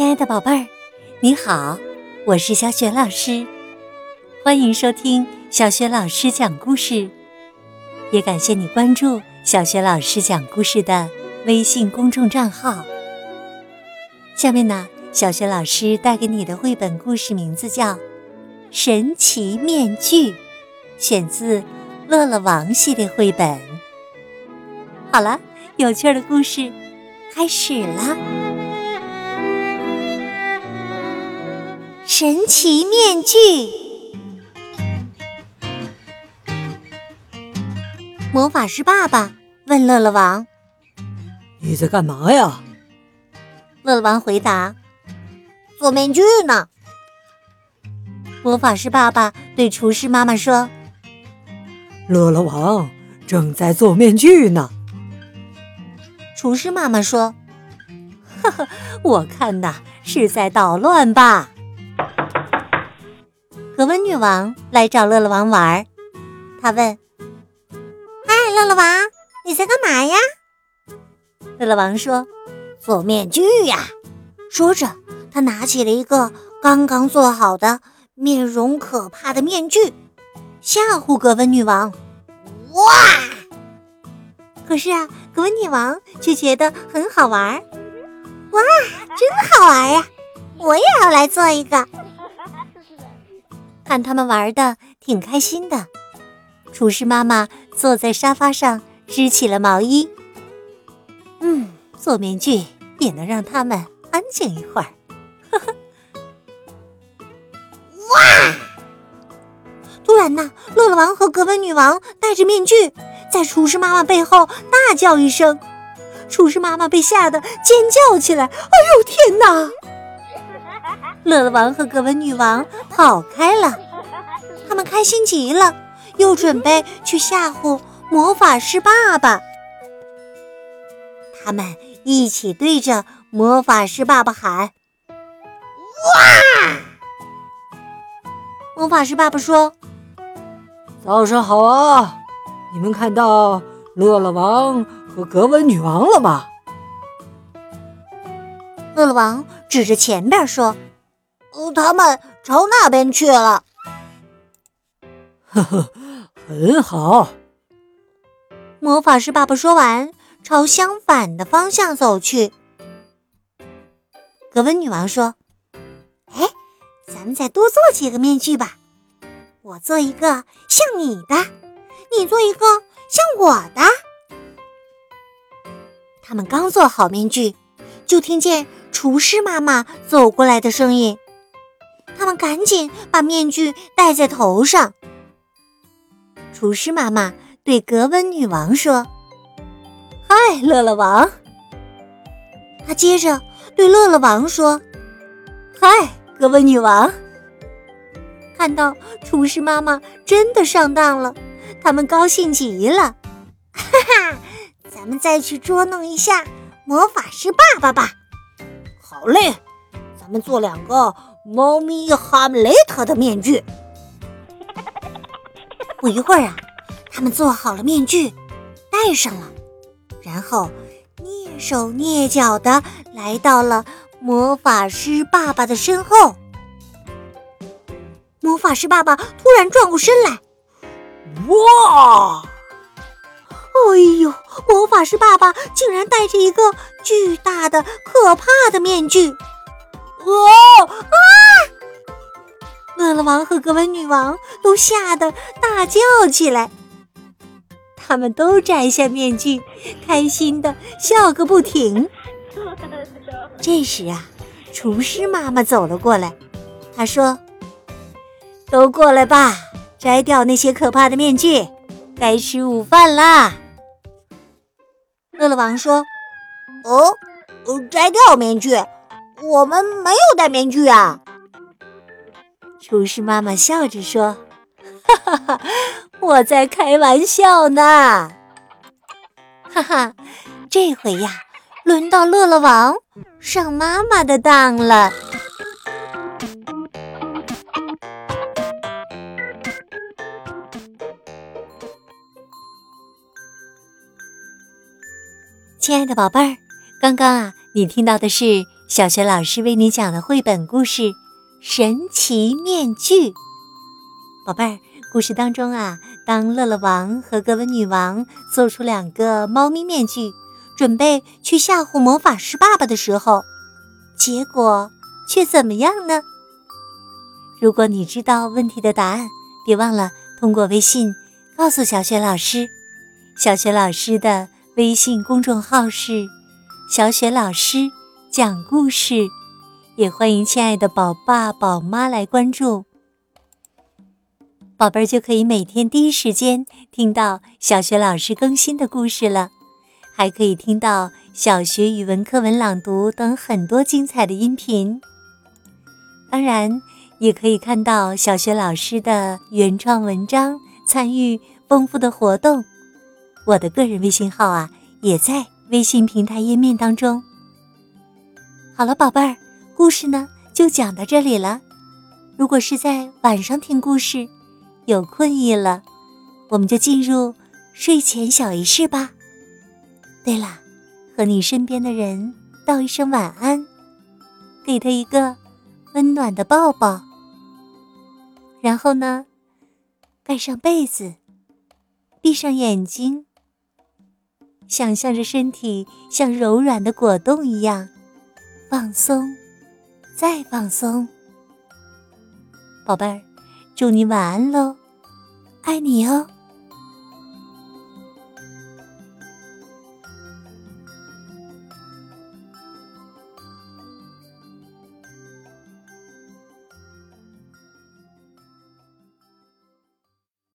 亲爱的宝贝儿，你好，我是小雪老师，欢迎收听小雪老师讲故事，也感谢你关注小雪老师讲故事的微信公众账号。下面呢，小雪老师带给你的绘本故事名字叫《神奇面具》，选自《乐乐王》系列绘本。好了，有趣的故事开始了。神奇面具。魔法师爸爸问乐乐王：“你在干嘛呀？”乐乐王回答：“做面具呢。”魔法师爸爸对厨师妈妈说：“乐乐王正在做面具呢。”厨师妈妈说：“呵呵，我看呐是在捣乱吧。”格温女王来找乐乐王玩，她问：“嗨，乐乐王，你在干嘛呀？”乐乐王说：“做面具呀。”说着，他拿起了一个刚刚做好的面容可怕的面具，吓唬格温女王。哇！可是啊，格温女王却觉得很好玩。哇，真好玩呀！我也要来做一个。看他们玩的挺开心的，厨师妈妈坐在沙发上织起了毛衣。嗯，做面具也能让他们安静一会儿。呵呵。哇！突然呢，乐乐王和格温女王戴着面具，在厨师妈妈背后大叫一声，厨师妈妈被吓得尖叫起来。哎呦天哪！乐乐王和格温女王跑开了，他们开心极了，又准备去吓唬魔法师爸爸。他们一起对着魔法师爸爸喊：“哇！”魔法师爸爸说：“早上好啊！你们看到乐乐王和格温女王了吗？”乐乐王指着前边说。他们朝那边去了。呵呵，很好。魔法师爸爸说完，朝相反的方向走去。格温女王说：“哎，咱们再多做几个面具吧。我做一个像你的，你做一个像我的。”他们刚做好面具，就听见厨师妈妈走过来的声音。赶紧把面具戴在头上。厨师妈妈对格温女王说：“嗨，乐乐王。”他接着对乐乐王说：“嗨，格温女王。”看到厨师妈妈真的上当了，他们高兴极了。哈哈，咱们再去捉弄一下魔法师爸爸吧。好嘞，咱们做两个。猫咪哈姆雷特的面具。不一会儿啊，他们做好了面具，戴上了，然后蹑手蹑脚的来到了魔法师爸爸的身后。魔法师爸爸突然转过身来，哇！哎呦，魔法师爸爸竟然戴着一个巨大的、可怕的面具！哦啊！乐乐王和格温女王都吓得大叫起来，他们都摘下面具，开心的笑个不停。这时啊，厨师妈妈走了过来，她说：“都过来吧，摘掉那些可怕的面具，该吃午饭啦。”乐乐王说：“哦，摘掉面具。”我们没有戴面具啊！厨师妈妈笑着说：“哈哈哈，我在开玩笑呢。”哈哈，这回呀，轮到乐乐王上妈妈的当了。亲爱的宝贝儿，刚刚啊，你听到的是。小学老师为你讲的绘本故事《神奇面具》。宝贝儿，故事当中啊，当乐乐王和格温女王做出两个猫咪面具，准备去吓唬魔法师爸爸的时候，结果却怎么样呢？如果你知道问题的答案，别忘了通过微信告诉小雪老师。小雪老师的微信公众号是“小雪老师讲故事”，也欢迎亲爱的宝爸宝妈来关注。宝贝儿就可以每天第一时间听到小学老师更新的故事了，还可以听到小学语文课文朗读等很多精彩的音频。当然。也可以看到小学老师的原创文章，参与丰富的活动。我的个人微信号啊，也在微信平台页面当中。好了，宝贝儿，故事呢就讲到这里了。如果是在晚上听故事，有困意了，我们就进入睡前小仪式吧。对了，和你身边的人道一声晚安，给他一个温暖的抱抱。然后呢，盖上被子，闭上眼睛，想象着身体像柔软的果冻一样放松，再放松。宝贝儿，祝你晚安喽，爱你哦。